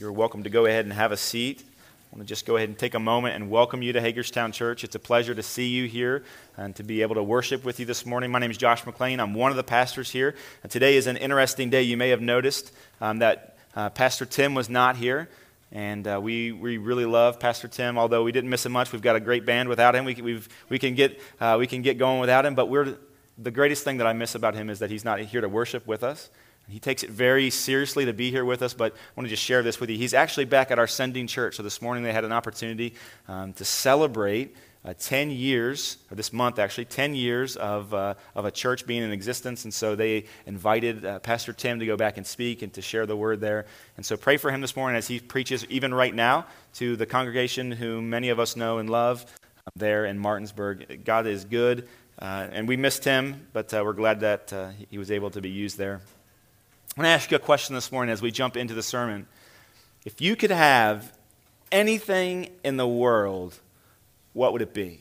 you're welcome to go ahead and have a seat. I want to just go ahead and take a moment and welcome you to Hagerstown Church. It's a pleasure to see you here and to be able to worship with you this morning. My name is Josh McLean. I'm one of the pastors here. And today is an interesting day. You may have noticed um, that uh, Pastor Tim was not here. And uh, we, we really love Pastor Tim, although we didn't miss him much. We've got a great band without him. We, we we can, get, uh, we can get going without him. But we're, the greatest thing that I miss about him is that he's not here to worship with us. He takes it very seriously to be here with us, but I want to just share this with you. He's actually back at our sending church. So this morning they had an opportunity um, to celebrate uh, 10 years, or this month actually, 10 years of, uh, of a church being in existence. And so they invited uh, Pastor Tim to go back and speak and to share the word there. And so pray for him this morning as he preaches, even right now, to the congregation whom many of us know and love uh, there in Martinsburg. God is good. Uh, and we missed him, but uh, we're glad that he was able to be used there. I want to ask you a question this morning as we jump into the sermon. If you could have anything in the world, what would it be?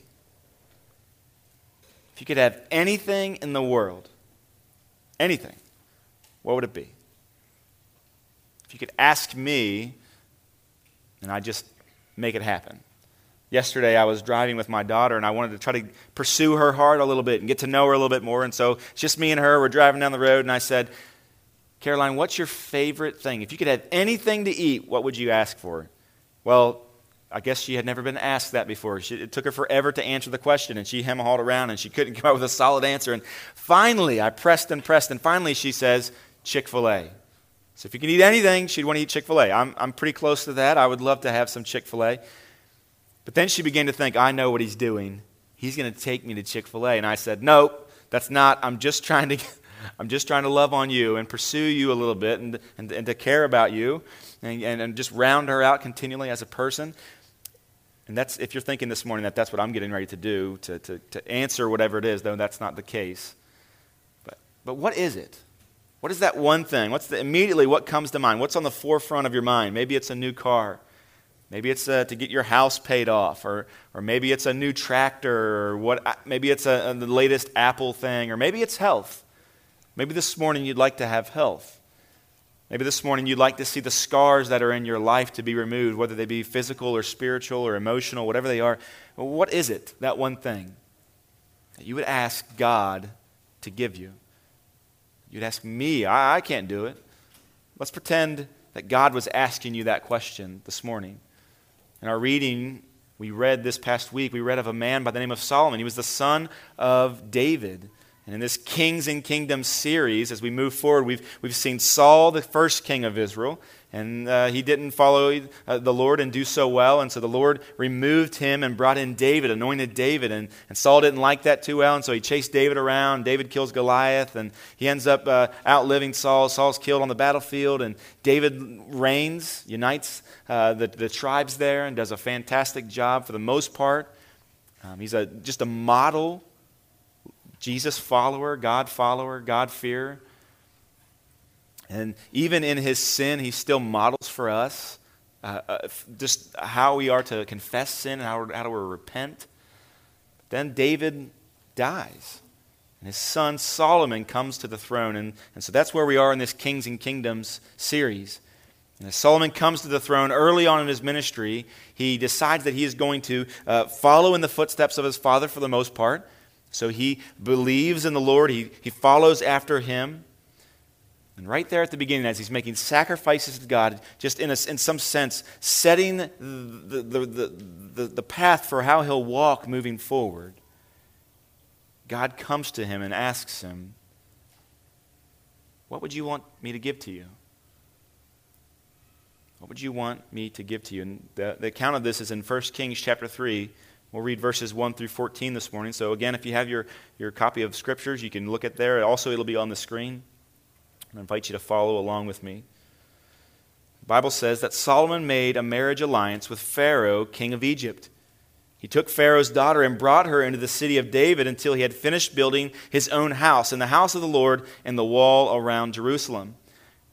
If you could have anything in the world, anything, what would it be? If you could ask me, and I just make it happen. Yesterday, I was driving with my daughter, and I wanted to try to pursue her heart a little bit and get to know her a little bit more. And so, it's just me and her. We're driving down the road, and I said, Caroline, what's your favorite thing? If you could have anything to eat, what would you ask for? Well, I guess she had never been asked that before. She, it took her forever to answer the question, and she hem hauled around, and she couldn't come up with a solid answer. And finally, I pressed and pressed, and finally she says, Chick fil A. So if you can eat anything, she'd want to eat Chick fil A. I'm, I'm pretty close to that. I would love to have some Chick fil A. But then she began to think, I know what he's doing. He's going to take me to Chick fil A. And I said, Nope, that's not. I'm just trying to I'm just trying to love on you and pursue you a little bit and, and, and to care about you and, and, and just round her out continually as a person. And that's, if you're thinking this morning that that's what I'm getting ready to do, to, to, to answer whatever it is, though that's not the case. But, but what is it? What is that one thing? What's the, immediately what comes to mind? What's on the forefront of your mind? Maybe it's a new car. Maybe it's uh, to get your house paid off, or, or maybe it's a new tractor, or what, maybe it's a, a, the latest Apple thing, or maybe it's health. Maybe this morning you'd like to have health. Maybe this morning you'd like to see the scars that are in your life to be removed, whether they be physical or spiritual or emotional, whatever they are. What is it, that one thing, that you would ask God to give you? You'd ask me, I, I can't do it. Let's pretend that God was asking you that question this morning. In our reading, we read this past week, we read of a man by the name of Solomon. He was the son of David. And in this Kings and Kingdoms series, as we move forward, we've, we've seen Saul, the first king of Israel, and uh, he didn't follow uh, the Lord and do so well. And so the Lord removed him and brought in David, anointed David. And, and Saul didn't like that too well. And so he chased David around. David kills Goliath. And he ends up uh, outliving Saul. Saul's killed on the battlefield. And David reigns, unites uh, the, the tribes there, and does a fantastic job for the most part. Um, he's a, just a model Jesus follower, God follower, God fear. And even in his sin, he still models for us uh, uh, just how we are to confess sin and how, how to repent. Then David dies. And his son Solomon comes to the throne. And, and so that's where we are in this Kings and Kingdoms series. And as Solomon comes to the throne early on in his ministry, he decides that he is going to uh, follow in the footsteps of his father for the most part. So he believes in the Lord, he, he follows after him. And right there at the beginning, as he's making sacrifices to God, just in, a, in some sense, setting the, the, the, the, the path for how he'll walk moving forward, God comes to him and asks him, What would you want me to give to you? What would you want me to give to you? And the, the account of this is in 1 Kings chapter 3, We'll read verses 1 through 14 this morning. So, again, if you have your, your copy of Scriptures, you can look at there. Also, it'll be on the screen. I invite you to follow along with me. The Bible says that Solomon made a marriage alliance with Pharaoh, king of Egypt. He took Pharaoh's daughter and brought her into the city of David until he had finished building his own house, and the house of the Lord, and the wall around Jerusalem.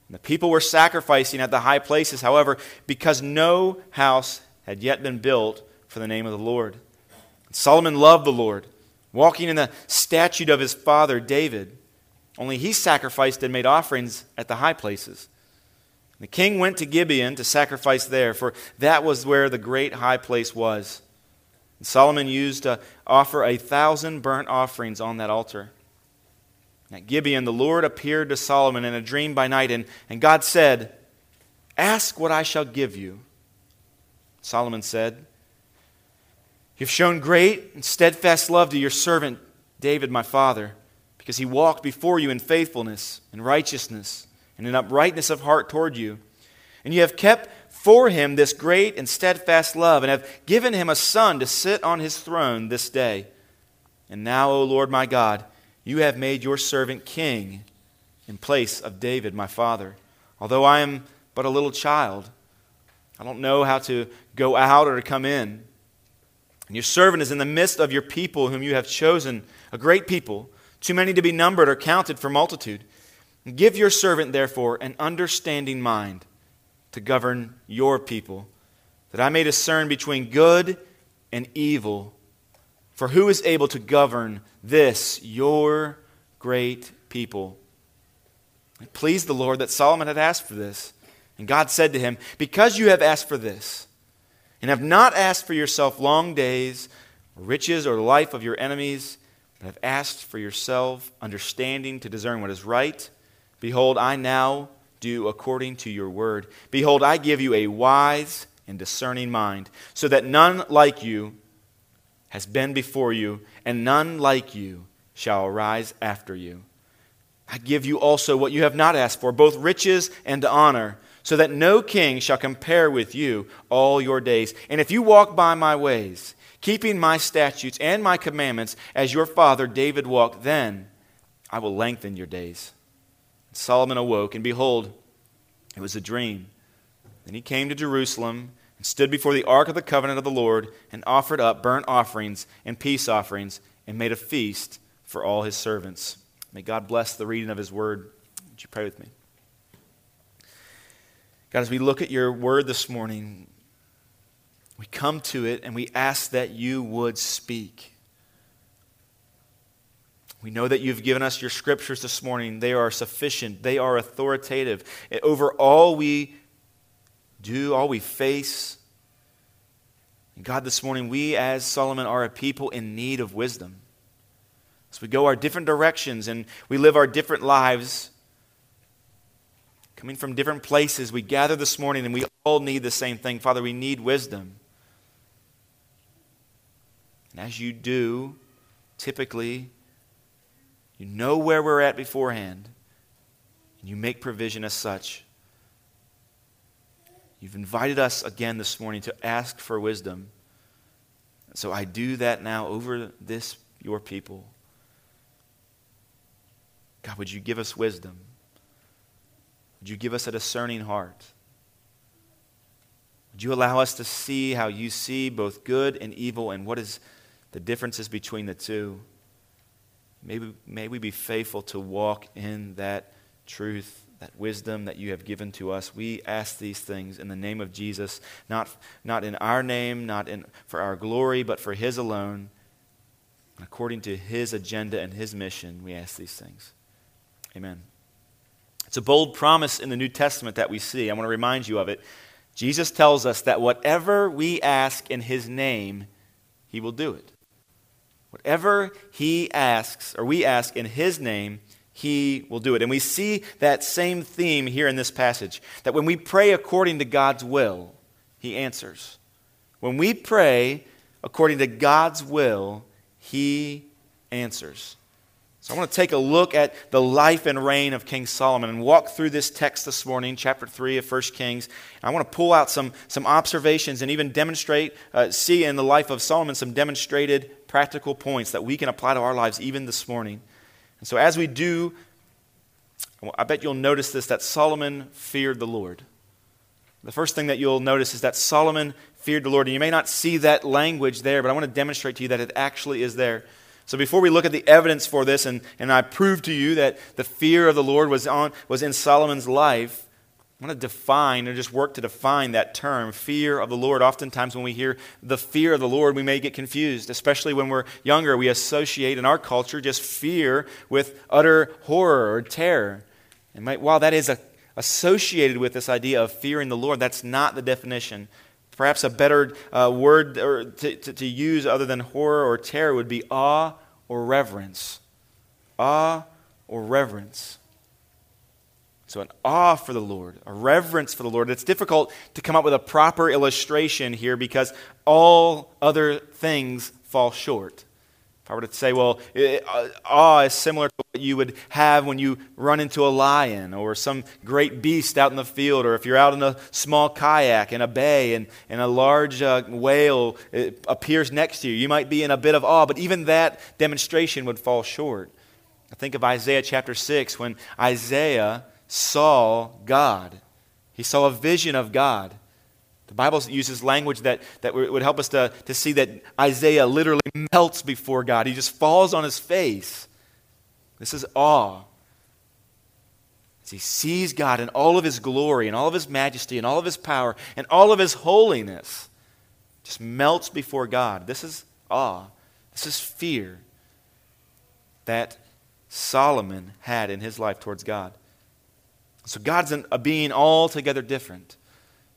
And the people were sacrificing at the high places, however, because no house had yet been built for the name of the Lord. Solomon loved the Lord, walking in the statute of his father David. Only he sacrificed and made offerings at the high places. The king went to Gibeon to sacrifice there, for that was where the great high place was. And Solomon used to offer a thousand burnt offerings on that altar. At Gibeon, the Lord appeared to Solomon in a dream by night, and, and God said, Ask what I shall give you. Solomon said, You've shown great and steadfast love to your servant David, my father, because he walked before you in faithfulness and righteousness and in uprightness of heart toward you. And you have kept for him this great and steadfast love, and have given him a son to sit on his throne this day. And now, O Lord my God, you have made your servant king in place of David, my father. Although I am but a little child, I don't know how to go out or to come in. And your servant is in the midst of your people, whom you have chosen, a great people, too many to be numbered or counted for multitude. Give your servant, therefore, an understanding mind to govern your people, that I may discern between good and evil. For who is able to govern this, your great people? It pleased the Lord that Solomon had asked for this. And God said to him, Because you have asked for this, and have not asked for yourself long days, riches, or the life of your enemies, but have asked for yourself understanding to discern what is right, behold, I now do according to your word. Behold, I give you a wise and discerning mind, so that none like you has been before you, and none like you shall arise after you. I give you also what you have not asked for, both riches and honor so that no king shall compare with you all your days. And if you walk by my ways, keeping my statutes and my commandments, as your father David walked, then I will lengthen your days. Solomon awoke, and behold, it was a dream. Then he came to Jerusalem and stood before the ark of the covenant of the Lord and offered up burnt offerings and peace offerings and made a feast for all his servants. May God bless the reading of his word. Would you pray with me? God, as we look at your word this morning, we come to it and we ask that you would speak. We know that you've given us your scriptures this morning. They are sufficient, they are authoritative. Over all we do, all we face. And God, this morning, we as Solomon are a people in need of wisdom. As we go our different directions and we live our different lives, coming from different places. We gather this morning and we all need the same thing. Father, we need wisdom. And as you do, typically, you know where we're at beforehand, and you make provision as such. You've invited us again this morning to ask for wisdom. So I do that now over this, your people. God, would you give us wisdom? Would you give us a discerning heart? Would you allow us to see how you see both good and evil and what is the differences between the two? Maybe, may we be faithful to walk in that truth, that wisdom that you have given to us. We ask these things in the name of Jesus, not, not in our name, not in, for our glory, but for His alone. According to His agenda and His mission, we ask these things. Amen. It's a bold promise in the New Testament that we see. I want to remind you of it. Jesus tells us that whatever we ask in his name, he will do it. Whatever he asks, or we ask in his name, he will do it. And we see that same theme here in this passage that when we pray according to God's will, he answers. When we pray according to God's will, he answers. So I want to take a look at the life and reign of King Solomon and walk through this text this morning, chapter 3 of 1 Kings. And I want to pull out some, some observations and even demonstrate, uh, see in the life of Solomon some demonstrated practical points that we can apply to our lives even this morning. And so as we do, I bet you'll notice this that Solomon feared the Lord. The first thing that you'll notice is that Solomon feared the Lord. And you may not see that language there, but I want to demonstrate to you that it actually is there. So before we look at the evidence for this, and, and I prove to you that the fear of the Lord was, on, was in Solomon's life, I want to define or just work to define that term, fear of the Lord. Oftentimes, when we hear the fear of the Lord, we may get confused, especially when we're younger. We associate in our culture just fear with utter horror or terror. And while that is a, associated with this idea of fearing the Lord. That's not the definition. Perhaps a better uh, word or to, to, to use other than horror or terror would be awe or reverence. Awe or reverence. So, an awe for the Lord, a reverence for the Lord. It's difficult to come up with a proper illustration here because all other things fall short. If I were to say, well, uh, awe is similar to what you would have when you run into a lion or some great beast out in the field, or if you're out in a small kayak in a bay and, and a large uh, whale uh, appears next to you, you might be in a bit of awe, but even that demonstration would fall short. I think of Isaiah chapter 6 when Isaiah saw God, he saw a vision of God. The Bible uses language that, that would help us to, to see that Isaiah literally melts before God. He just falls on his face. This is awe. As he sees God in all of his glory and all of his majesty and all of his power and all of his holiness, just melts before God. This is awe. This is fear that Solomon had in his life towards God. So God's a being altogether different.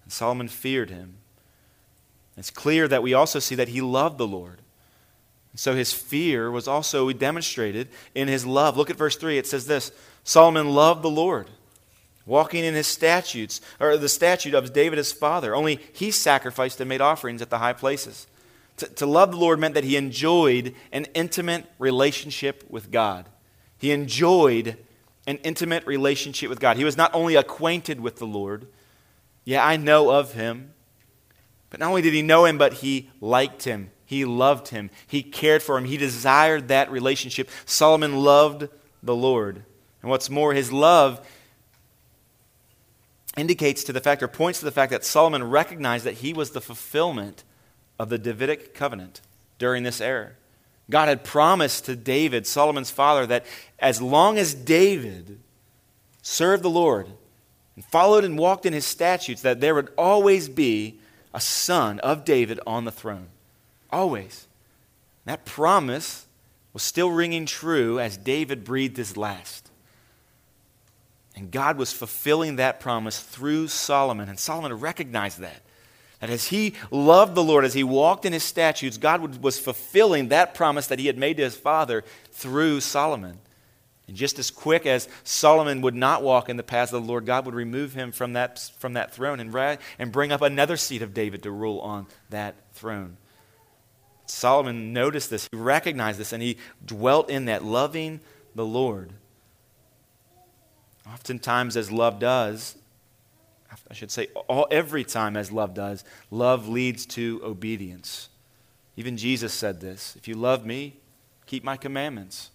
And Solomon feared him. It's clear that we also see that he loved the Lord. And so his fear was also demonstrated in his love. Look at verse 3. It says this Solomon loved the Lord, walking in his statutes, or the statute of David his father. Only he sacrificed and made offerings at the high places. To, to love the Lord meant that he enjoyed an intimate relationship with God. He enjoyed an intimate relationship with God. He was not only acquainted with the Lord, yeah, I know of him. But not only did he know him, but he liked him. He loved him. He cared for him. He desired that relationship. Solomon loved the Lord. And what's more, his love indicates to the fact or points to the fact that Solomon recognized that he was the fulfillment of the Davidic covenant during this era. God had promised to David, Solomon's father, that as long as David served the Lord, and followed and walked in his statutes, that there would always be a son of David on the throne. Always. That promise was still ringing true as David breathed his last. And God was fulfilling that promise through Solomon. And Solomon recognized that. That as he loved the Lord, as he walked in his statutes, God was fulfilling that promise that he had made to his father through Solomon. And just as quick as Solomon would not walk in the paths of the Lord, God would remove him from that, from that throne and, and bring up another seed of David to rule on that throne. Solomon noticed this, he recognized this, and he dwelt in that, loving the Lord. Oftentimes, as love does, I should say, all, every time as love does, love leads to obedience. Even Jesus said this If you love me, keep my commandments.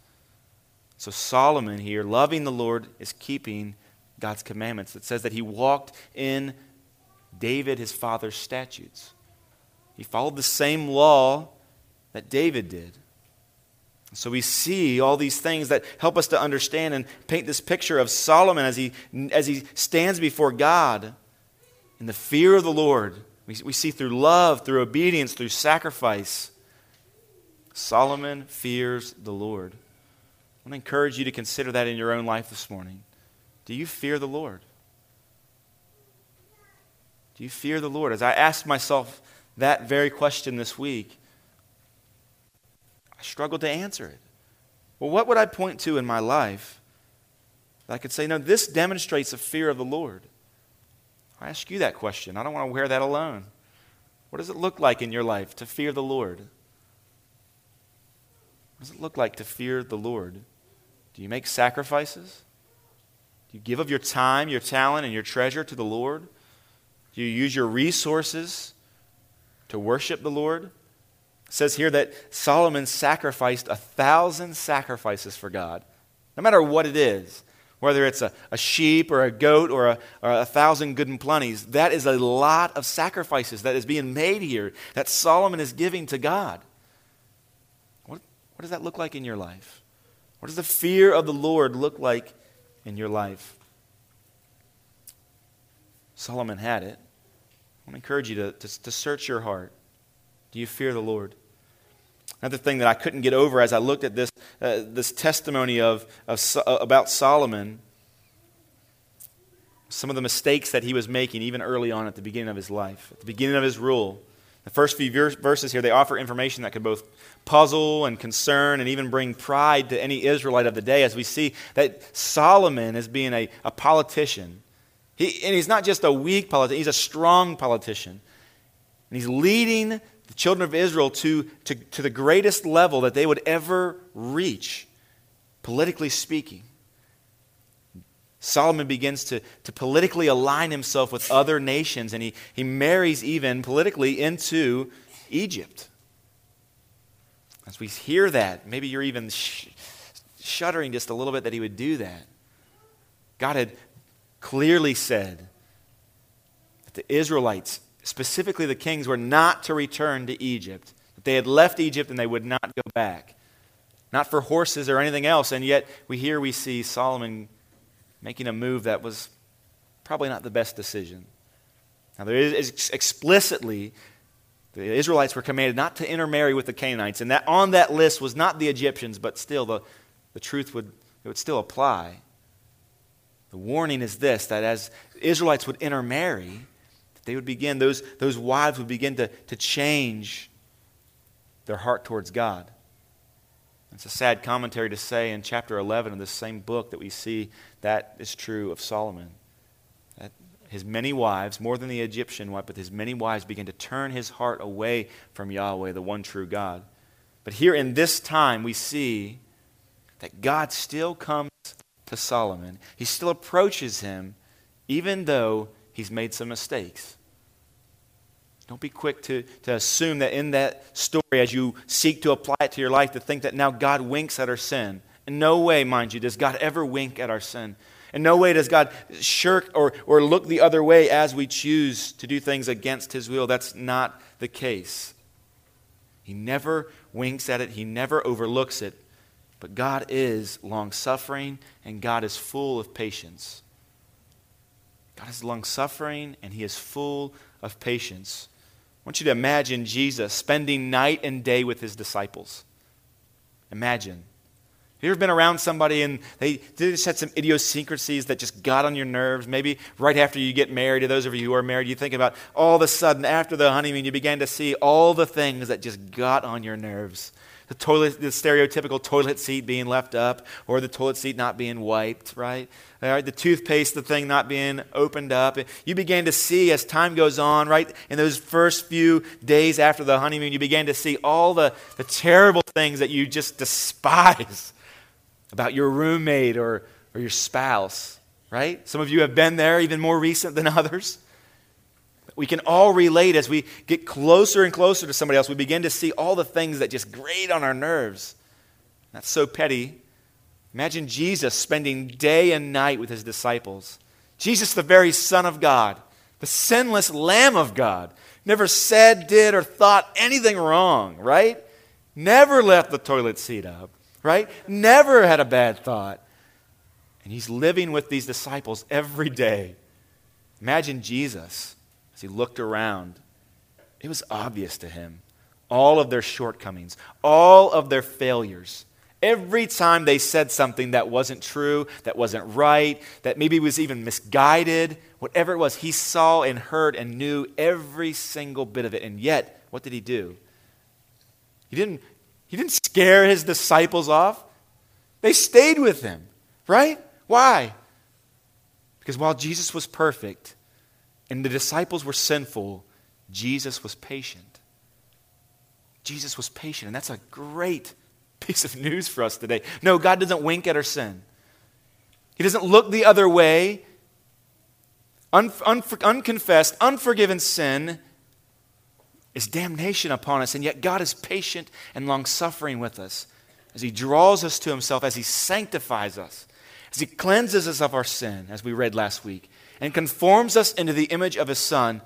So Solomon here, loving the Lord, is keeping God's commandments. It says that he walked in David, his father's statutes. He followed the same law that David did. So we see all these things that help us to understand and paint this picture of Solomon as he, as he stands before God in the fear of the Lord. We, we see through love, through obedience, through sacrifice. Solomon fears the Lord. I want to encourage you to consider that in your own life this morning. Do you fear the Lord? Do you fear the Lord? As I asked myself that very question this week, I struggled to answer it. Well, what would I point to in my life that I could say, no, this demonstrates a fear of the Lord? I ask you that question. I don't want to wear that alone. What does it look like in your life to fear the Lord? What does it look like to fear the Lord? Do you make sacrifices? Do you give of your time, your talent, and your treasure to the Lord? Do you use your resources to worship the Lord? It says here that Solomon sacrificed a thousand sacrifices for God, no matter what it is. Whether it's a, a sheep or a goat or a, or a thousand good and plenties, that is a lot of sacrifices that is being made here that Solomon is giving to God. What, what does that look like in your life? What does the fear of the Lord look like in your life? Solomon had it. I want to encourage you to, to, to search your heart. Do you fear the Lord? Another thing that I couldn't get over as I looked at this, uh, this testimony of, of, uh, about Solomon some of the mistakes that he was making even early on at the beginning of his life, at the beginning of his rule. The first few verses here, they offer information that could both puzzle and concern and even bring pride to any Israelite of the day as we see that Solomon is being a, a politician. He, and he's not just a weak politician, he's a strong politician. And he's leading the children of Israel to, to, to the greatest level that they would ever reach, politically speaking. Solomon begins to, to politically align himself with other nations, and he, he marries even politically into Egypt. As we hear that, maybe you're even sh- shuddering just a little bit that he would do that. God had clearly said that the Israelites, specifically the kings, were not to return to Egypt, that they had left Egypt and they would not go back. Not for horses or anything else, and yet we here we see Solomon making a move that was probably not the best decision. Now, there is explicitly, the Israelites were commanded not to intermarry with the Canaanites, and that on that list was not the Egyptians, but still the, the truth would, it would still apply. The warning is this that as Israelites would intermarry, they would begin, those, those wives would begin to, to change their heart towards God. It's a sad commentary to say in chapter 11 of this same book that we see that is true of Solomon. That his many wives, more than the Egyptian wife, but his many wives began to turn his heart away from Yahweh, the one true God. But here in this time, we see that God still comes to Solomon. He still approaches him, even though he's made some mistakes. Don't be quick to, to assume that in that story, as you seek to apply it to your life, to think that now God winks at our sin. In no way, mind you, does God ever wink at our sin. In no way does God shirk or, or look the other way as we choose to do things against His will. That's not the case. He never winks at it, He never overlooks it. But God is long suffering and God is full of patience. God is long suffering and He is full of patience. I want you to imagine Jesus spending night and day with his disciples. Imagine. Have you ever been around somebody and they, they just had some idiosyncrasies that just got on your nerves? Maybe right after you get married, to those of you who are married, you think about all of a sudden after the honeymoon, you began to see all the things that just got on your nerves the toilet, the stereotypical toilet seat being left up, or the toilet seat not being wiped, right? All right, The toothpaste, the thing not being opened up. You began to see as time goes on, right? In those first few days after the honeymoon, you began to see all the, the terrible things that you just despise about your roommate or, or your spouse, right? Some of you have been there, even more recent than others. We can all relate as we get closer and closer to somebody else. We begin to see all the things that just grate on our nerves. That's so petty. Imagine Jesus spending day and night with his disciples. Jesus, the very Son of God, the sinless Lamb of God, never said, did, or thought anything wrong, right? Never left the toilet seat up, right? Never had a bad thought. And he's living with these disciples every day. Imagine Jesus he looked around, it was obvious to him all of their shortcomings, all of their failures. Every time they said something that wasn't true, that wasn't right, that maybe was even misguided, whatever it was, he saw and heard and knew every single bit of it. And yet, what did he do? He didn't, he didn't scare his disciples off. They stayed with him, right? Why? Because while Jesus was perfect, and the disciples were sinful, Jesus was patient. Jesus was patient, and that's a great piece of news for us today. No, God doesn't wink at our sin. He doesn't look the other way. Un- un- unconfessed, unforgiven sin is damnation upon us, and yet God is patient and long suffering with us as He draws us to Himself, as He sanctifies us, as He cleanses us of our sin, as we read last week, and conforms us into the image of his son.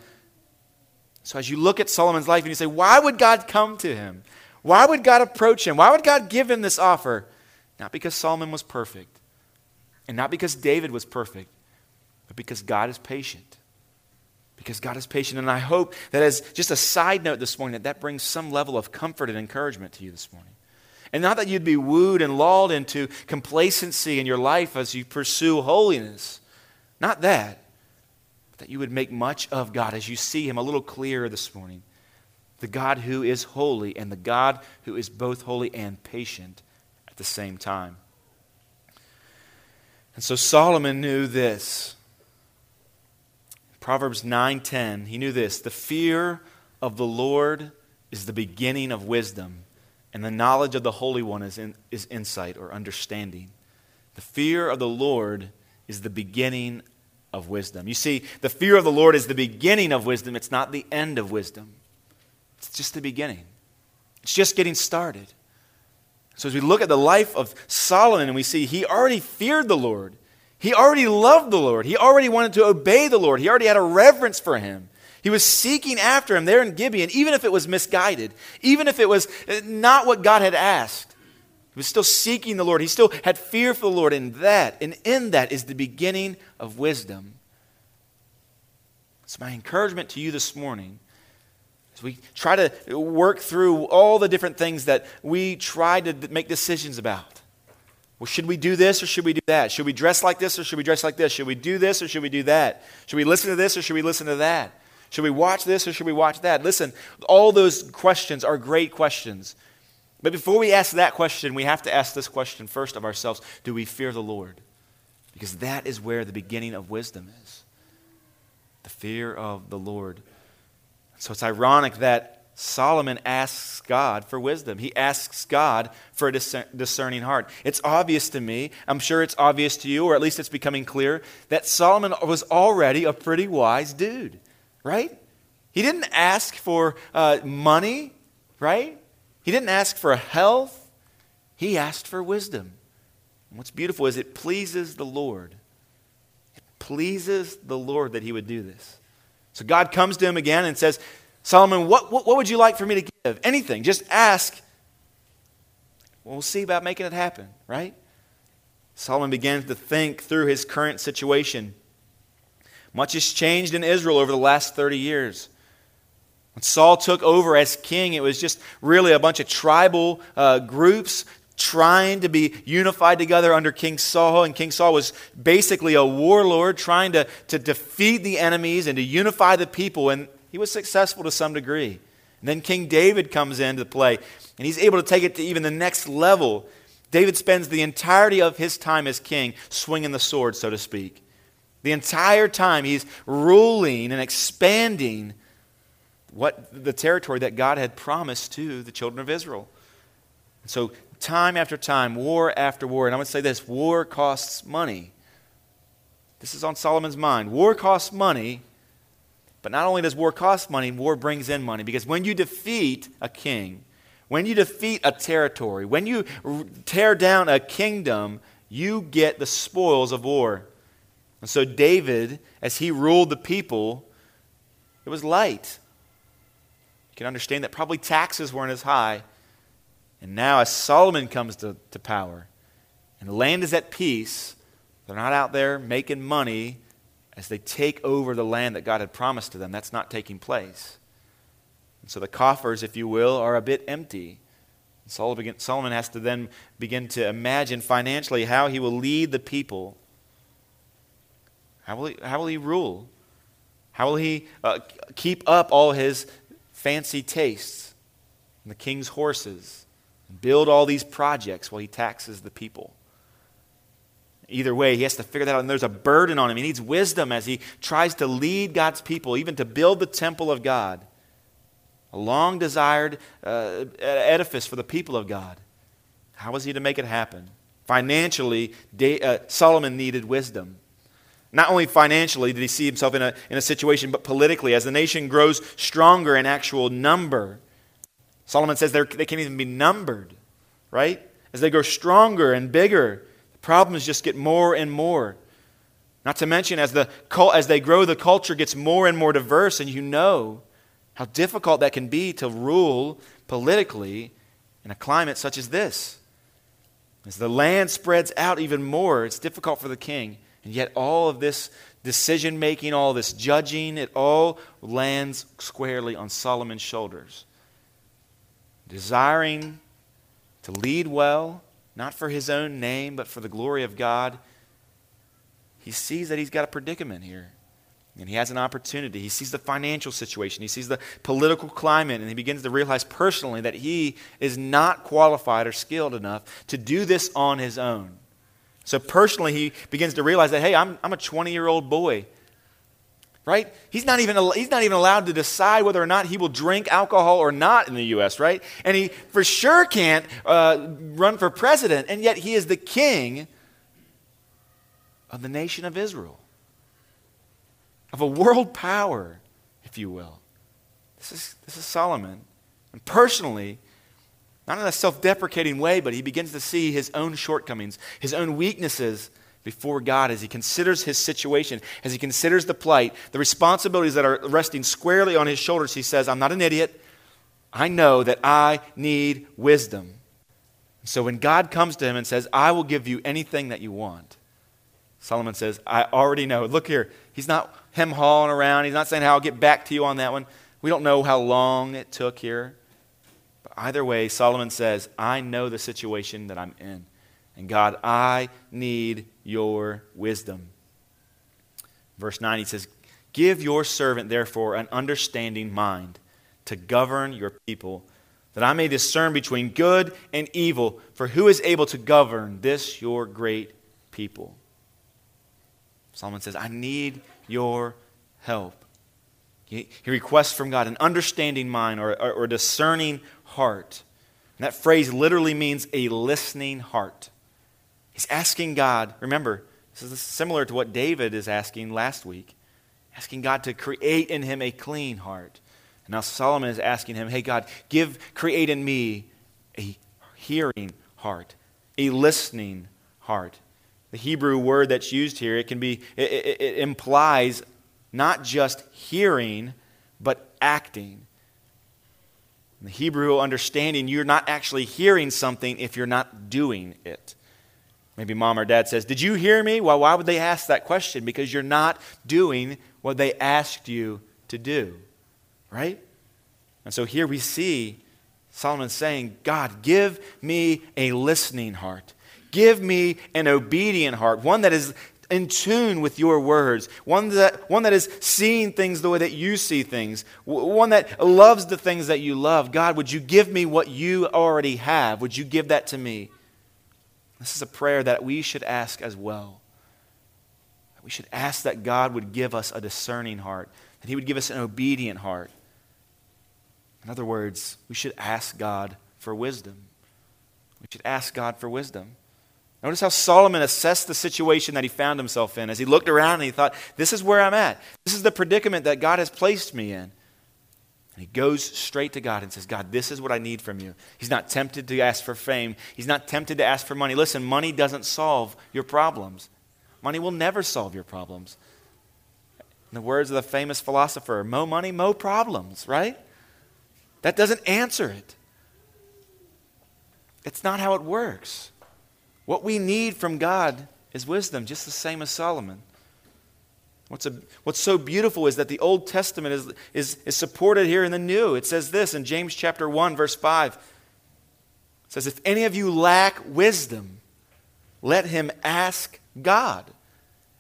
So as you look at Solomon's life and you say, why would God come to him? Why would God approach him? Why would God give him this offer? Not because Solomon was perfect, and not because David was perfect, but because God is patient. Because God is patient. And I hope that as just a side note this morning, that that brings some level of comfort and encouragement to you this morning. And not that you'd be wooed and lulled into complacency in your life as you pursue holiness, not that. That you would make much of God as you see Him a little clearer this morning. The God who is holy and the God who is both holy and patient at the same time. And so Solomon knew this. Proverbs 9:10, he knew this, the fear of the Lord is the beginning of wisdom, and the knowledge of the Holy One is, in, is insight or understanding. The fear of the Lord is the beginning of wisdom. You see, the fear of the Lord is the beginning of wisdom, it's not the end of wisdom. It's just the beginning. It's just getting started. So as we look at the life of Solomon and we see he already feared the Lord. He already loved the Lord. He already wanted to obey the Lord. He already had a reverence for him. He was seeking after him there in Gibeon, even if it was misguided, even if it was not what God had asked. He was still seeking the Lord. He still had fear for the Lord. And that, and in that is the beginning of wisdom. It's my encouragement to you this morning as we try to work through all the different things that we try to make decisions about. Well, should we do this or should we do that? Should we dress like this or should we dress like this? Should we do this or should we do that? Should we listen to this or should we listen to that? Should we watch this or should we watch that? Listen, all those questions are great questions. But before we ask that question, we have to ask this question first of ourselves Do we fear the Lord? Because that is where the beginning of wisdom is the fear of the Lord. So it's ironic that Solomon asks God for wisdom. He asks God for a discerning heart. It's obvious to me, I'm sure it's obvious to you, or at least it's becoming clear, that Solomon was already a pretty wise dude, right? He didn't ask for uh, money, right? He didn't ask for health. He asked for wisdom. And what's beautiful is it pleases the Lord. It pleases the Lord that he would do this. So God comes to him again and says, Solomon, what, what, what would you like for me to give? Anything. Just ask. we'll see about making it happen, right? Solomon begins to think through his current situation. Much has changed in Israel over the last 30 years. When Saul took over as king, it was just really a bunch of tribal uh, groups trying to be unified together under King Saul. And King Saul was basically a warlord trying to, to defeat the enemies and to unify the people. And he was successful to some degree. And then King David comes into play, and he's able to take it to even the next level. David spends the entirety of his time as king swinging the sword, so to speak. The entire time he's ruling and expanding what the territory that God had promised to the children of Israel. So, time after time, war after war, and I would say this war costs money. This is on Solomon's mind. War costs money, but not only does war cost money, war brings in money. Because when you defeat a king, when you defeat a territory, when you tear down a kingdom, you get the spoils of war. And so, David, as he ruled the people, it was light. Can understand that probably taxes weren't as high. And now, as Solomon comes to, to power and the land is at peace, they're not out there making money as they take over the land that God had promised to them. That's not taking place. And so the coffers, if you will, are a bit empty. Solomon has to then begin to imagine financially how he will lead the people. How will he, how will he rule? How will he uh, keep up all his fancy tastes and the king's horses and build all these projects while he taxes the people? Either way, he has to figure that out, and there's a burden on him. He needs wisdom as he tries to lead God's people, even to build the temple of God, a long desired uh, edifice for the people of God. How was he to make it happen? Financially, uh, Solomon needed wisdom. Not only financially did he see himself in a, in a situation, but politically, as the nation grows stronger in actual number. Solomon says they can't even be numbered, right? As they grow stronger and bigger, the Problems just get more and more. Not to mention, as, the, as they grow, the culture gets more and more diverse, and you know how difficult that can be to rule politically in a climate such as this. As the land spreads out even more, it's difficult for the king. And yet, all of this decision making, all this judging, it all lands squarely on Solomon's shoulders. Desiring to lead well, not for his own name, but for the glory of God, he sees that he's got a predicament here. And he has an opportunity. He sees the financial situation, he sees the political climate, and he begins to realize personally that he is not qualified or skilled enough to do this on his own. So, personally, he begins to realize that, hey, I'm, I'm a 20 year old boy. Right? He's not, even, he's not even allowed to decide whether or not he will drink alcohol or not in the U.S., right? And he for sure can't uh, run for president, and yet he is the king of the nation of Israel of a world power, if you will. This is, this is Solomon. And personally, not in a self deprecating way, but he begins to see his own shortcomings, his own weaknesses before God as he considers his situation, as he considers the plight, the responsibilities that are resting squarely on his shoulders. He says, I'm not an idiot. I know that I need wisdom. So when God comes to him and says, I will give you anything that you want, Solomon says, I already know. Look here. He's not hem hawing around. He's not saying I'll get back to you on that one. We don't know how long it took here. Either way, Solomon says, I know the situation that I'm in. And God, I need your wisdom. Verse 9, he says, Give your servant, therefore, an understanding mind to govern your people, that I may discern between good and evil. For who is able to govern this your great people? Solomon says, I need your help. He, requests from God an understanding mind or, or, or discerning heart. And that phrase literally means a listening heart. He's asking God, remember, this is similar to what David is asking last week, asking God to create in him a clean heart. And now Solomon is asking him, hey, God, give, create in me a hearing heart, a listening heart. The Hebrew word that's used here, it can be, it, it, it implies not just hearing, but acting. In the Hebrew understanding, you're not actually hearing something if you're not doing it. Maybe mom or dad says, Did you hear me? Well, why would they ask that question? Because you're not doing what they asked you to do. Right? And so here we see Solomon saying, God, give me a listening heart. Give me an obedient heart, one that is in tune with your words, one that, one that is seeing things the way that you see things, one that loves the things that you love. God, would you give me what you already have? Would you give that to me? This is a prayer that we should ask as well. We should ask that God would give us a discerning heart, that He would give us an obedient heart. In other words, we should ask God for wisdom. We should ask God for wisdom. Notice how Solomon assessed the situation that he found himself in as he looked around and he thought, This is where I'm at. This is the predicament that God has placed me in. And he goes straight to God and says, God, this is what I need from you. He's not tempted to ask for fame, he's not tempted to ask for money. Listen, money doesn't solve your problems, money will never solve your problems. In the words of the famous philosopher, mo money, mo problems, right? That doesn't answer it. It's not how it works. What we need from God is wisdom, just the same as Solomon. What's, a, what's so beautiful is that the Old Testament is, is, is supported here in the New. It says this in James chapter 1, verse 5. It says, If any of you lack wisdom, let him ask God,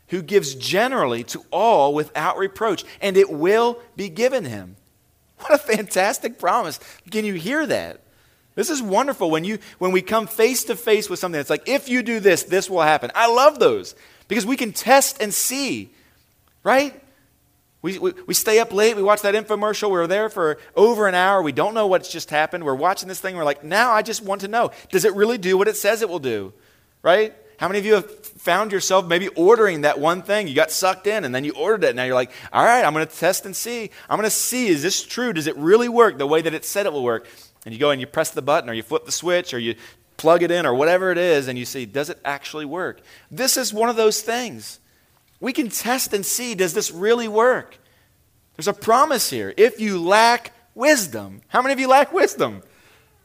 who gives generally to all without reproach, and it will be given him. What a fantastic promise. Can you hear that? This is wonderful when, you, when we come face to face with something that's like, if you do this, this will happen. I love those because we can test and see, right? We, we, we stay up late, we watch that infomercial, we're there for over an hour, we don't know what's just happened, we're watching this thing, we're like, now I just want to know, does it really do what it says it will do, right? How many of you have found yourself maybe ordering that one thing? You got sucked in and then you ordered it. Now you're like, all right, I'm going to test and see. I'm going to see, is this true? Does it really work the way that it said it will work? And you go and you press the button or you flip the switch or you plug it in or whatever it is and you see, does it actually work? This is one of those things. We can test and see, does this really work? There's a promise here. If you lack wisdom, how many of you lack wisdom?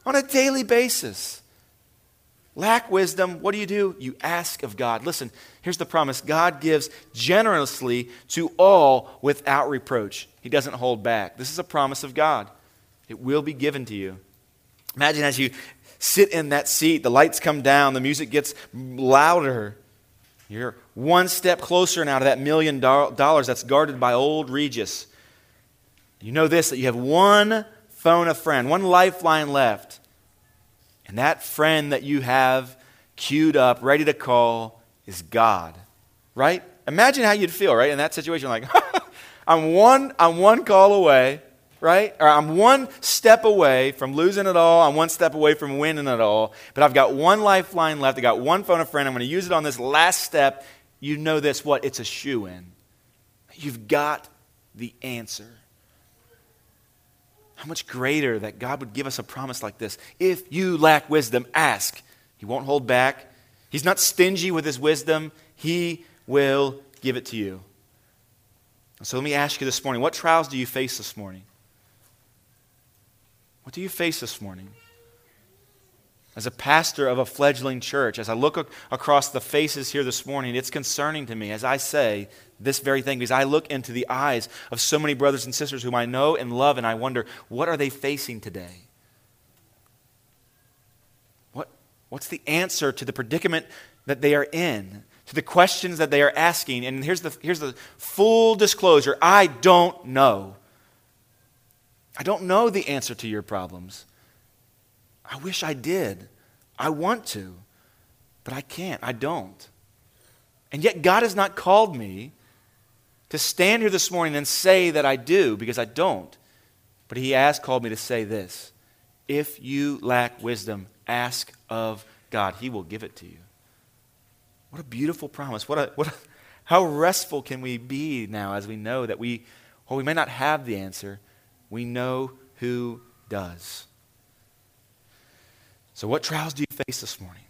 On a daily basis. Lack wisdom, what do you do? You ask of God. Listen, here's the promise God gives generously to all without reproach. He doesn't hold back. This is a promise of God. It will be given to you. Imagine as you sit in that seat, the lights come down, the music gets louder. You're one step closer now to that million dollars that's guarded by old Regis. You know this that you have one phone a friend, one lifeline left. And that friend that you have queued up, ready to call, is God. Right? Imagine how you'd feel, right? In that situation, like, I'm one, I'm one call away, right? Or I'm one step away from losing it all. I'm one step away from winning it all. But I've got one lifeline left. I got one phone a friend. I'm going to use it on this last step. You know this, what? It's a shoe in. You've got the answer. How much greater that God would give us a promise like this. If you lack wisdom, ask. He won't hold back. He's not stingy with his wisdom. He will give it to you. So let me ask you this morning what trials do you face this morning? What do you face this morning? As a pastor of a fledgling church, as I look ac- across the faces here this morning, it's concerning to me as I say this very thing because I look into the eyes of so many brothers and sisters whom I know and love, and I wonder, what are they facing today? What, what's the answer to the predicament that they are in? To the questions that they are asking? And here's the, here's the full disclosure I don't know. I don't know the answer to your problems. I wish I did. I want to, but I can't. I don't. And yet, God has not called me to stand here this morning and say that I do, because I don't. But He has called me to say this If you lack wisdom, ask of God. He will give it to you. What a beautiful promise. What a, what a, how restful can we be now as we know that we, well, we may not have the answer, we know who does. So, what trials do you face this morning?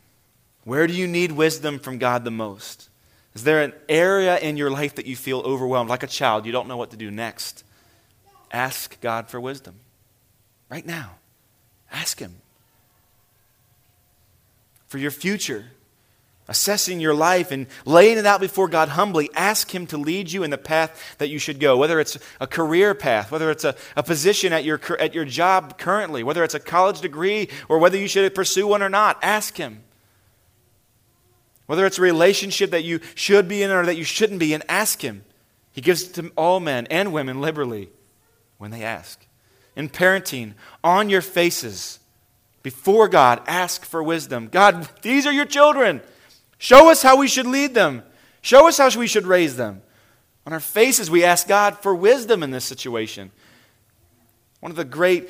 Where do you need wisdom from God the most? Is there an area in your life that you feel overwhelmed, like a child, you don't know what to do next? Ask God for wisdom. Right now. Ask Him. For your future, assessing your life and laying it out before God humbly, ask Him to lead you in the path that you should go. Whether it's a career path, whether it's a, a position at your, at your job currently, whether it's a college degree, or whether you should pursue one or not, ask Him. Whether it's a relationship that you should be in or that you shouldn't be in, ask Him. He gives it to all men and women liberally when they ask. In parenting, on your faces, before God, ask for wisdom. God, these are your children. Show us how we should lead them. Show us how we should raise them. On our faces, we ask God for wisdom in this situation. One of the great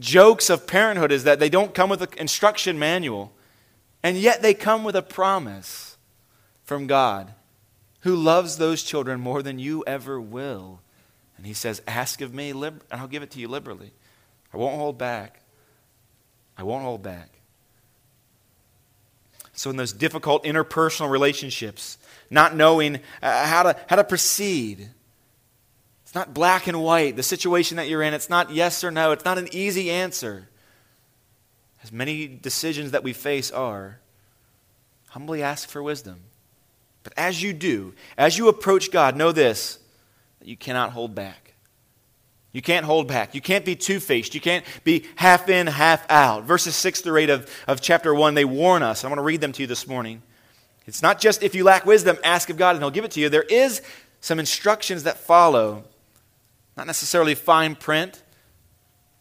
jokes of parenthood is that they don't come with an instruction manual, and yet they come with a promise from God who loves those children more than you ever will. And He says, Ask of me, and I'll give it to you liberally. I won't hold back. I won't hold back. So, in those difficult interpersonal relationships, not knowing uh, how, to, how to proceed, it's not black and white. The situation that you're in, it's not yes or no. It's not an easy answer. As many decisions that we face are, humbly ask for wisdom. But as you do, as you approach God, know this that you cannot hold back. You can't hold back. You can't be two faced. You can't be half in, half out. Verses 6 through 8 of, of chapter 1, they warn us. I want to read them to you this morning. It's not just if you lack wisdom, ask of God and He'll give it to you. There is some instructions that follow. Not necessarily fine print,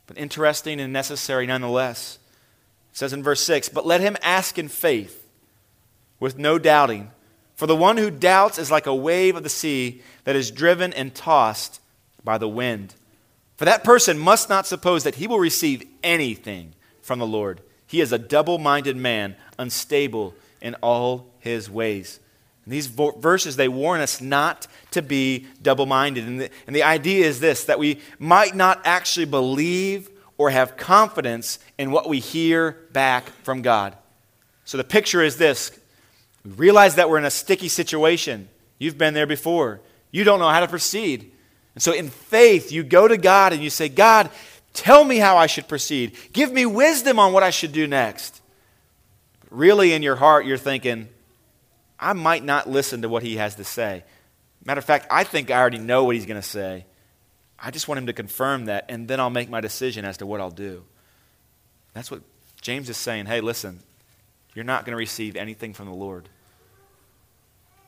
but interesting and necessary nonetheless. It says in verse 6 But let him ask in faith, with no doubting. For the one who doubts is like a wave of the sea that is driven and tossed by the wind. For that person must not suppose that he will receive anything from the Lord. He is a double minded man, unstable in all his ways. And these verses, they warn us not to be double minded. And, and the idea is this that we might not actually believe or have confidence in what we hear back from God. So the picture is this we realize that we're in a sticky situation. You've been there before. You don't know how to proceed. And so, in faith, you go to God and you say, God, tell me how I should proceed. Give me wisdom on what I should do next. Really, in your heart, you're thinking, I might not listen to what he has to say. Matter of fact, I think I already know what he's going to say. I just want him to confirm that, and then I'll make my decision as to what I'll do. That's what James is saying. Hey, listen, you're not going to receive anything from the Lord.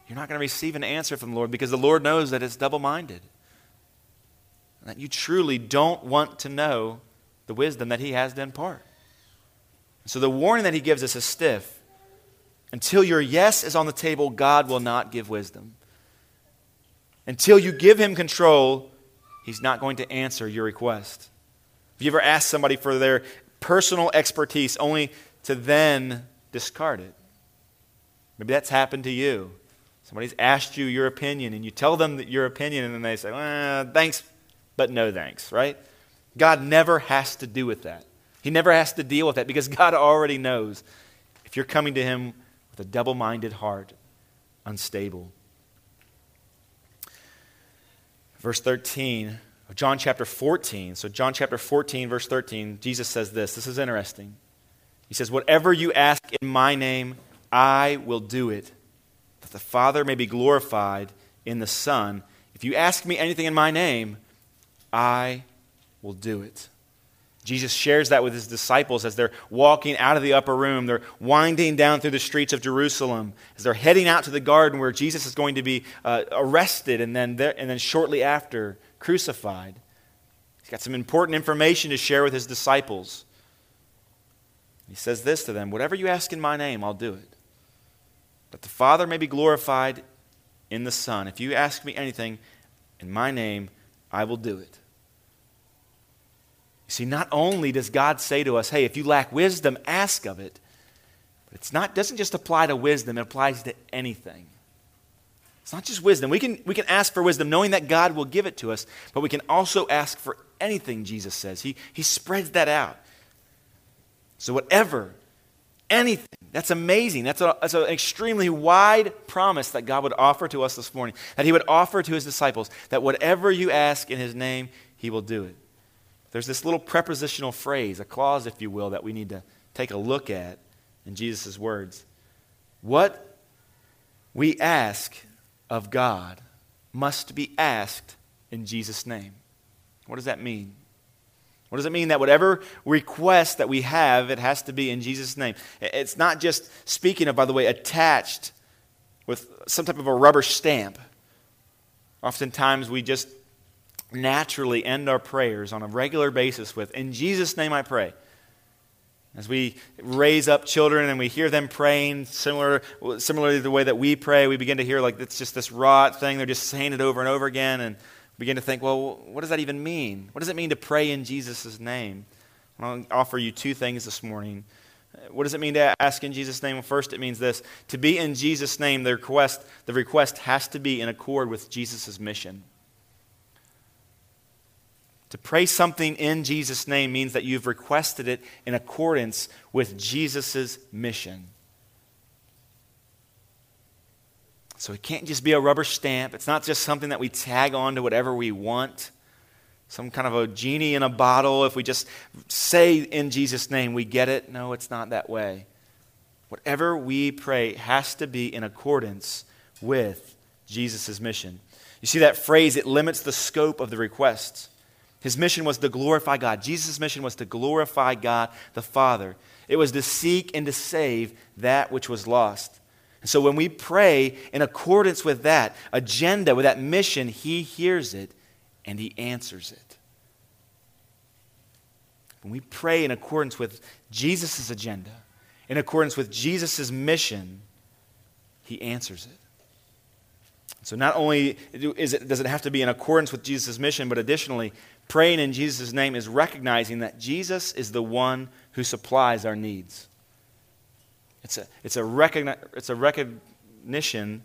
you're not going to receive an answer from the Lord because the Lord knows that it's double minded. That you truly don't want to know the wisdom that He has to impart. So the warning that He gives us is stiff. Until your yes is on the table, God will not give wisdom. Until you give Him control, He's not going to answer your request. Have you ever asked somebody for their personal expertise only to then discard it? Maybe that's happened to you. Somebody's asked you your opinion, and you tell them your opinion, and then they say, well, thanks, but no thanks, right? God never has to do with that. He never has to deal with that because God already knows if you're coming to Him with a double minded heart, unstable. Verse 13 of John chapter 14. So, John chapter 14, verse 13, Jesus says this. This is interesting. He says, Whatever you ask in my name, I will do it that the Father may be glorified in the Son. If you ask me anything in my name, I will do it. Jesus shares that with his disciples as they're walking out of the upper room. They're winding down through the streets of Jerusalem as they're heading out to the garden where Jesus is going to be uh, arrested and then, there, and then shortly after crucified. He's got some important information to share with his disciples. He says this to them Whatever you ask in my name, I'll do it that the Father may be glorified in the Son. If you ask me anything in my name, I will do it. You see, not only does God say to us, hey, if you lack wisdom, ask of it, but it's not doesn't just apply to wisdom, it applies to anything. It's not just wisdom. We can, we can ask for wisdom knowing that God will give it to us, but we can also ask for anything, Jesus says. He, he spreads that out. So, whatever anything. That's amazing. That's, a, that's an extremely wide promise that God would offer to us this morning, that He would offer to His disciples, that whatever you ask in His name, He will do it. There's this little prepositional phrase, a clause, if you will, that we need to take a look at in Jesus' words. What we ask of God must be asked in Jesus' name. What does that mean? What does it mean that whatever request that we have, it has to be in Jesus' name? It's not just speaking of, by the way, attached with some type of a rubber stamp. Oftentimes we just naturally end our prayers on a regular basis with, In Jesus' name I pray. As we raise up children and we hear them praying similar, similarly to the way that we pray, we begin to hear like it's just this rot thing. They're just saying it over and over again. And begin to think, well, what does that even mean? What does it mean to pray in Jesus' name? I'll offer you two things this morning. What does it mean to ask in Jesus' name? Well, first, it means this to be in Jesus' name, the request, the request has to be in accord with Jesus' mission. To pray something in Jesus' name means that you've requested it in accordance with Jesus' mission. So it can't just be a rubber stamp. It's not just something that we tag on to whatever we want. Some kind of a genie in a bottle. If we just say in Jesus' name, we get it. No, it's not that way. Whatever we pray has to be in accordance with Jesus' mission. You see that phrase, it limits the scope of the request. His mission was to glorify God. Jesus' mission was to glorify God the Father. It was to seek and to save that which was lost. And so when we pray in accordance with that agenda, with that mission, He hears it and He answers it. When we pray in accordance with Jesus' agenda, in accordance with Jesus' mission, He answers it. So not only it, does it have to be in accordance with Jesus' mission, but additionally, praying in Jesus' name is recognizing that Jesus is the one who supplies our needs. It's a, it's a, recogni- it's a recognition.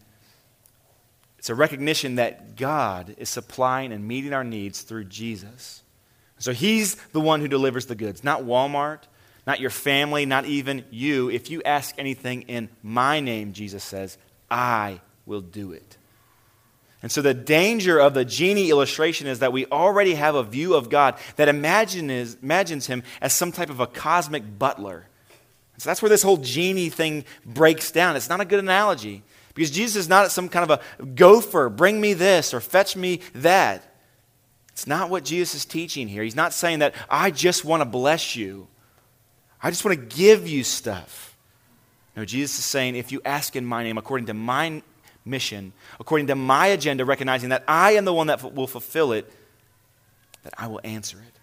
It's a recognition that God is supplying and meeting our needs through Jesus. So He's the one who delivers the goods, not Walmart, not your family, not even you. If you ask anything in my name, Jesus says, I will do it. And so the danger of the genie illustration is that we already have a view of God that imagines, imagines him as some type of a cosmic butler so that's where this whole genie thing breaks down. It's not a good analogy because Jesus is not some kind of a gopher, bring me this or fetch me that. It's not what Jesus is teaching here. He's not saying that I just want to bless you, I just want to give you stuff. No, Jesus is saying if you ask in my name, according to my mission, according to my agenda, recognizing that I am the one that will fulfill it, that I will answer it.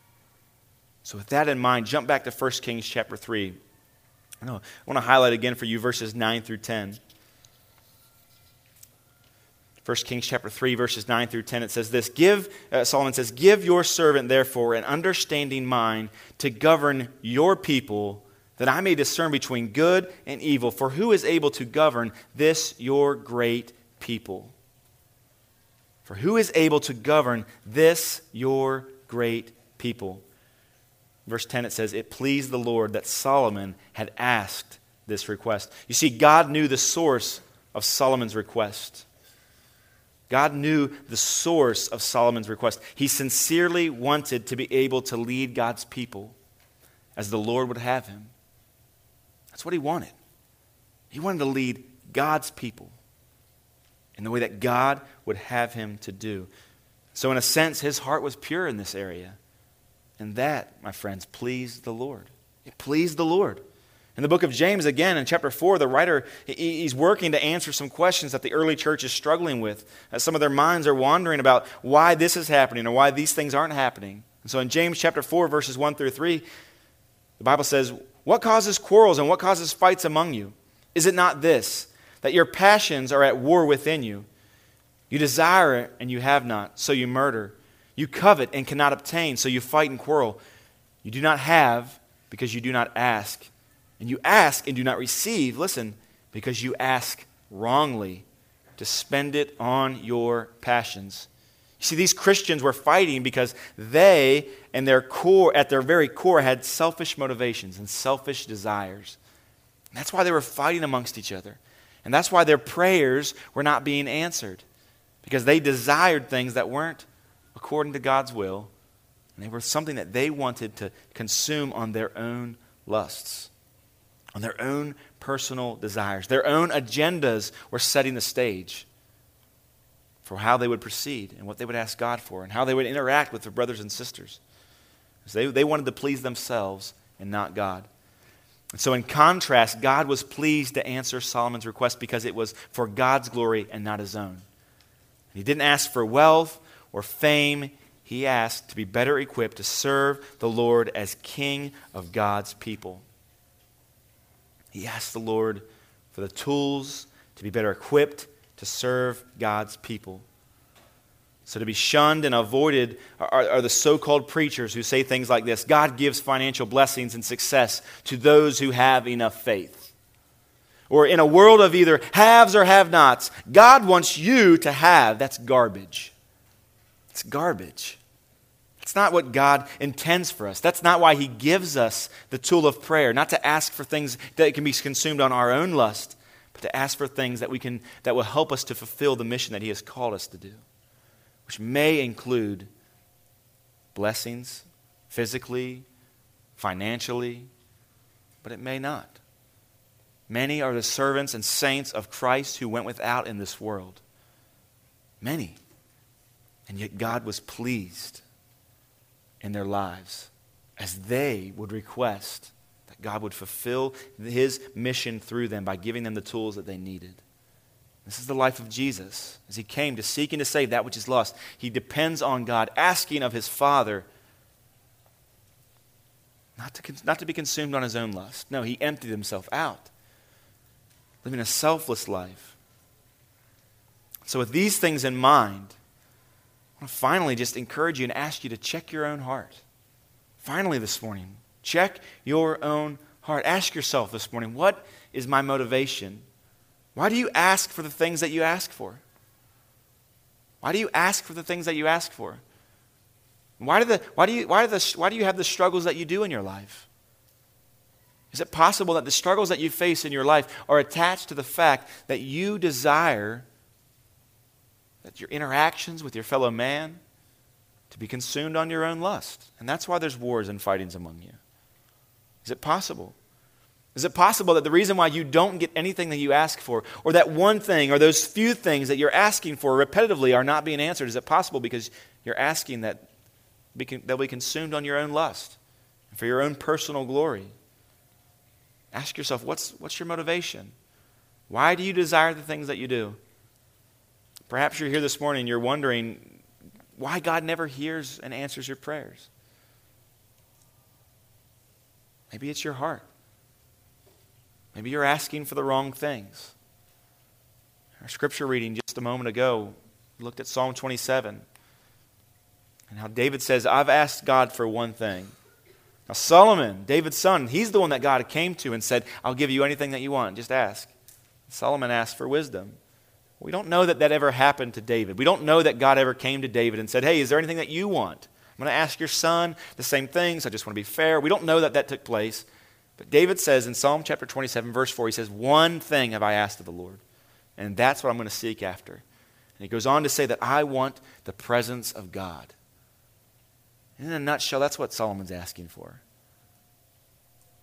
So, with that in mind, jump back to 1 Kings chapter 3. I want to highlight again for you verses 9 through 10. 1 Kings chapter 3, verses 9 through 10, it says this Give, uh, Solomon says, Give your servant, therefore, an understanding mind to govern your people, that I may discern between good and evil. For who is able to govern this your great people? For who is able to govern this your great people? Verse 10, it says, It pleased the Lord that Solomon had asked this request. You see, God knew the source of Solomon's request. God knew the source of Solomon's request. He sincerely wanted to be able to lead God's people as the Lord would have him. That's what he wanted. He wanted to lead God's people in the way that God would have him to do. So, in a sense, his heart was pure in this area. And that, my friends, pleased the Lord. It pleased the Lord. In the book of James, again, in chapter 4, the writer, he's working to answer some questions that the early church is struggling with. As some of their minds are wandering about why this is happening or why these things aren't happening. And so in James chapter 4, verses 1 through 3, the Bible says, What causes quarrels and what causes fights among you? Is it not this, that your passions are at war within you? You desire it and you have not, so you murder. You covet and cannot obtain, so you fight and quarrel. You do not have because you do not ask. And you ask and do not receive, listen, because you ask wrongly to spend it on your passions. You see, these Christians were fighting because they, and their core, at their very core, had selfish motivations and selfish desires. And that's why they were fighting amongst each other. And that's why their prayers were not being answered. Because they desired things that weren't according to God's will. And they were something that they wanted to consume on their own lusts on their own personal desires. Their own agendas were setting the stage for how they would proceed and what they would ask God for and how they would interact with their brothers and sisters. they, they wanted to please themselves and not God. And so, in contrast, God was pleased to answer Solomon's request because it was for God's glory and not his own. He didn't ask for wealth or fame. He asked to be better equipped to serve the Lord as king of God's people. He asked the Lord for the tools to be better equipped to serve God's people. So, to be shunned and avoided are, are the so called preachers who say things like this God gives financial blessings and success to those who have enough faith. Or, in a world of either haves or have nots, God wants you to have. That's garbage. It's garbage. It's not what God intends for us. That's not why He gives us the tool of prayer, not to ask for things that can be consumed on our own lust, but to ask for things that, we can, that will help us to fulfill the mission that He has called us to do, which may include blessings physically, financially, but it may not. Many are the servants and saints of Christ who went without in this world. Many. And yet God was pleased in their lives as they would request that God would fulfill his mission through them by giving them the tools that they needed. This is the life of Jesus. As he came to seek and to save that which is lost, he depends on God, asking of his Father not to, not to be consumed on his own lust. No, he emptied himself out, living a selfless life. So, with these things in mind, I want to finally just encourage you and ask you to check your own heart. Finally, this morning, check your own heart. Ask yourself this morning, what is my motivation? Why do you ask for the things that you ask for? Why do you ask for the things that you ask for? Why do, the, why, do you, why, do the, why do you have the struggles that you do in your life? Is it possible that the struggles that you face in your life are attached to the fact that you desire that your interactions with your fellow man to be consumed on your own lust. And that's why there's wars and fightings among you. Is it possible? Is it possible that the reason why you don't get anything that you ask for, or that one thing, or those few things that you're asking for repetitively are not being answered? Is it possible because you're asking that they'll be consumed on your own lust and for your own personal glory? Ask yourself, what's, what's your motivation? Why do you desire the things that you do? Perhaps you're here this morning and you're wondering why God never hears and answers your prayers. Maybe it's your heart. Maybe you're asking for the wrong things. Our scripture reading just a moment ago looked at Psalm 27 and how David says, I've asked God for one thing. Now, Solomon, David's son, he's the one that God came to and said, I'll give you anything that you want. Just ask. Solomon asked for wisdom. We don't know that that ever happened to David. We don't know that God ever came to David and said, Hey, is there anything that you want? I'm going to ask your son the same things. I just want to be fair. We don't know that that took place. But David says in Psalm chapter 27, verse 4, he says, One thing have I asked of the Lord, and that's what I'm going to seek after. And he goes on to say that I want the presence of God. In a nutshell, that's what Solomon's asking for.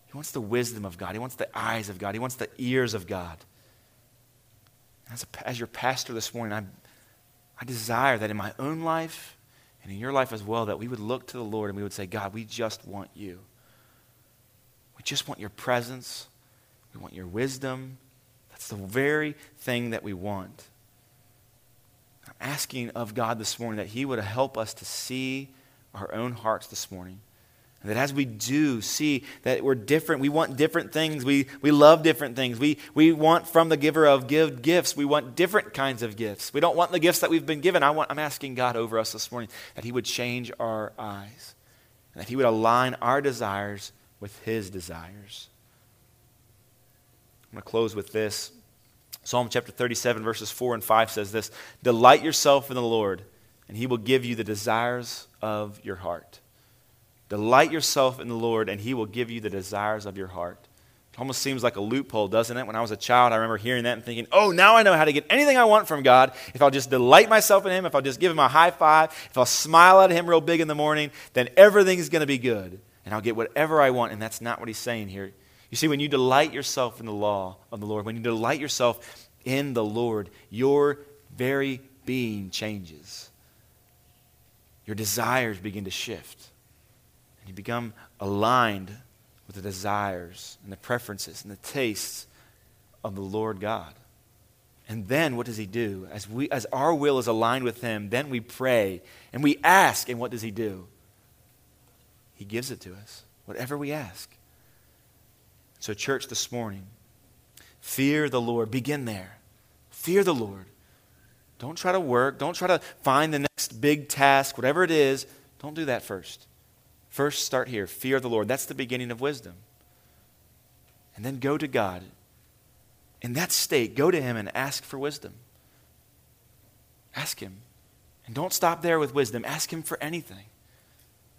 He wants the wisdom of God, he wants the eyes of God, he wants the ears of God. As, a, as your pastor this morning, I, I desire that in my own life and in your life as well, that we would look to the Lord and we would say, God, we just want you. We just want your presence. We want your wisdom. That's the very thing that we want. I'm asking of God this morning that He would help us to see our own hearts this morning that as we do see that we're different, we want different things, we, we love different things, we, we want from the giver of give gifts, we want different kinds of gifts. We don't want the gifts that we've been given. I want, I'm asking God over us this morning that He would change our eyes, and that He would align our desires with His desires. I'm going to close with this. Psalm chapter 37, verses 4 and 5 says this Delight yourself in the Lord, and He will give you the desires of your heart. Delight yourself in the Lord, and He will give you the desires of your heart. It almost seems like a loophole, doesn't it? When I was a child, I remember hearing that and thinking, oh, now I know how to get anything I want from God. If I'll just delight myself in Him, if I'll just give Him a high five, if I'll smile at Him real big in the morning, then everything's going to be good. And I'll get whatever I want. And that's not what He's saying here. You see, when you delight yourself in the law of the Lord, when you delight yourself in the Lord, your very being changes. Your desires begin to shift. And you become aligned with the desires and the preferences and the tastes of the Lord God. And then what does he do? As, we, as our will is aligned with him, then we pray and we ask. And what does he do? He gives it to us, whatever we ask. So, church, this morning, fear the Lord. Begin there. Fear the Lord. Don't try to work. Don't try to find the next big task, whatever it is. Don't do that first. First, start here. Fear the Lord. That's the beginning of wisdom. And then go to God. In that state, go to Him and ask for wisdom. Ask Him. And don't stop there with wisdom. Ask Him for anything.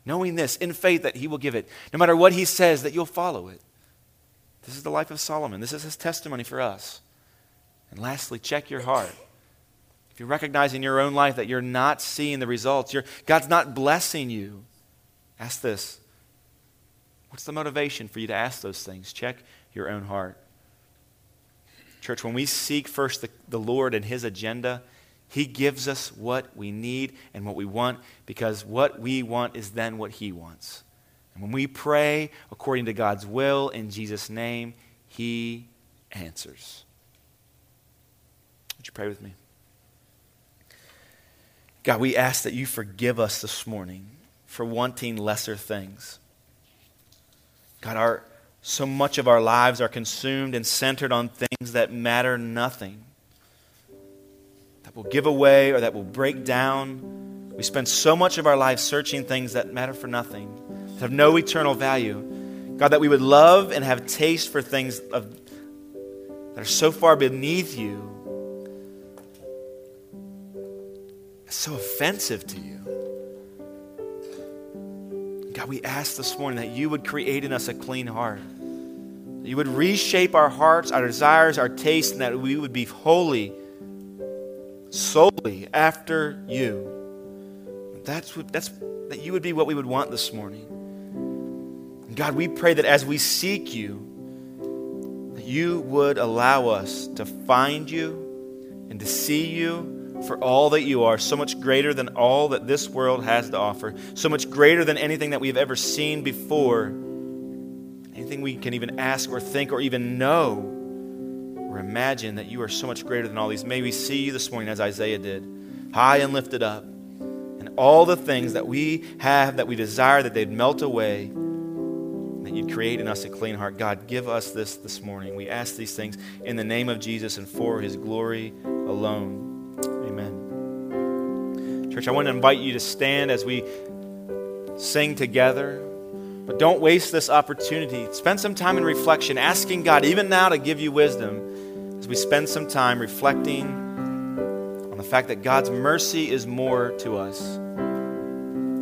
Knowing this, in faith, that He will give it. No matter what He says, that you'll follow it. This is the life of Solomon. This is his testimony for us. And lastly, check your heart. If you're recognizing in your own life that you're not seeing the results, God's not blessing you, Ask this What's the motivation for you to ask those things? Check your own heart. Church, when we seek first the, the Lord and His agenda, He gives us what we need and what we want because what we want is then what He wants. And when we pray according to God's will in Jesus' name, He answers. Would you pray with me? God, we ask that you forgive us this morning for wanting lesser things. God, our, so much of our lives are consumed and centered on things that matter nothing, that will give away or that will break down. We spend so much of our lives searching things that matter for nothing, that have no eternal value. God, that we would love and have taste for things of, that are so far beneath you, so offensive to you. God, we ask this morning that you would create in us a clean heart. That you would reshape our hearts, our desires, our tastes, and that we would be wholly solely after you. That's what, that's, that you would be what we would want this morning. And God, we pray that as we seek you, that you would allow us to find you and to see you for all that you are, so much greater than all that this world has to offer, so much greater than anything that we've ever seen before, anything we can even ask or think or even know or imagine that you are so much greater than all these. May we see you this morning as Isaiah did, high and lifted up. And all the things that we have that we desire that they'd melt away, that you'd create in us a clean heart. God, give us this this morning. We ask these things in the name of Jesus and for his glory alone. Church, I want to invite you to stand as we sing together. But don't waste this opportunity. Spend some time in reflection, asking God, even now, to give you wisdom as we spend some time reflecting on the fact that God's mercy is more to us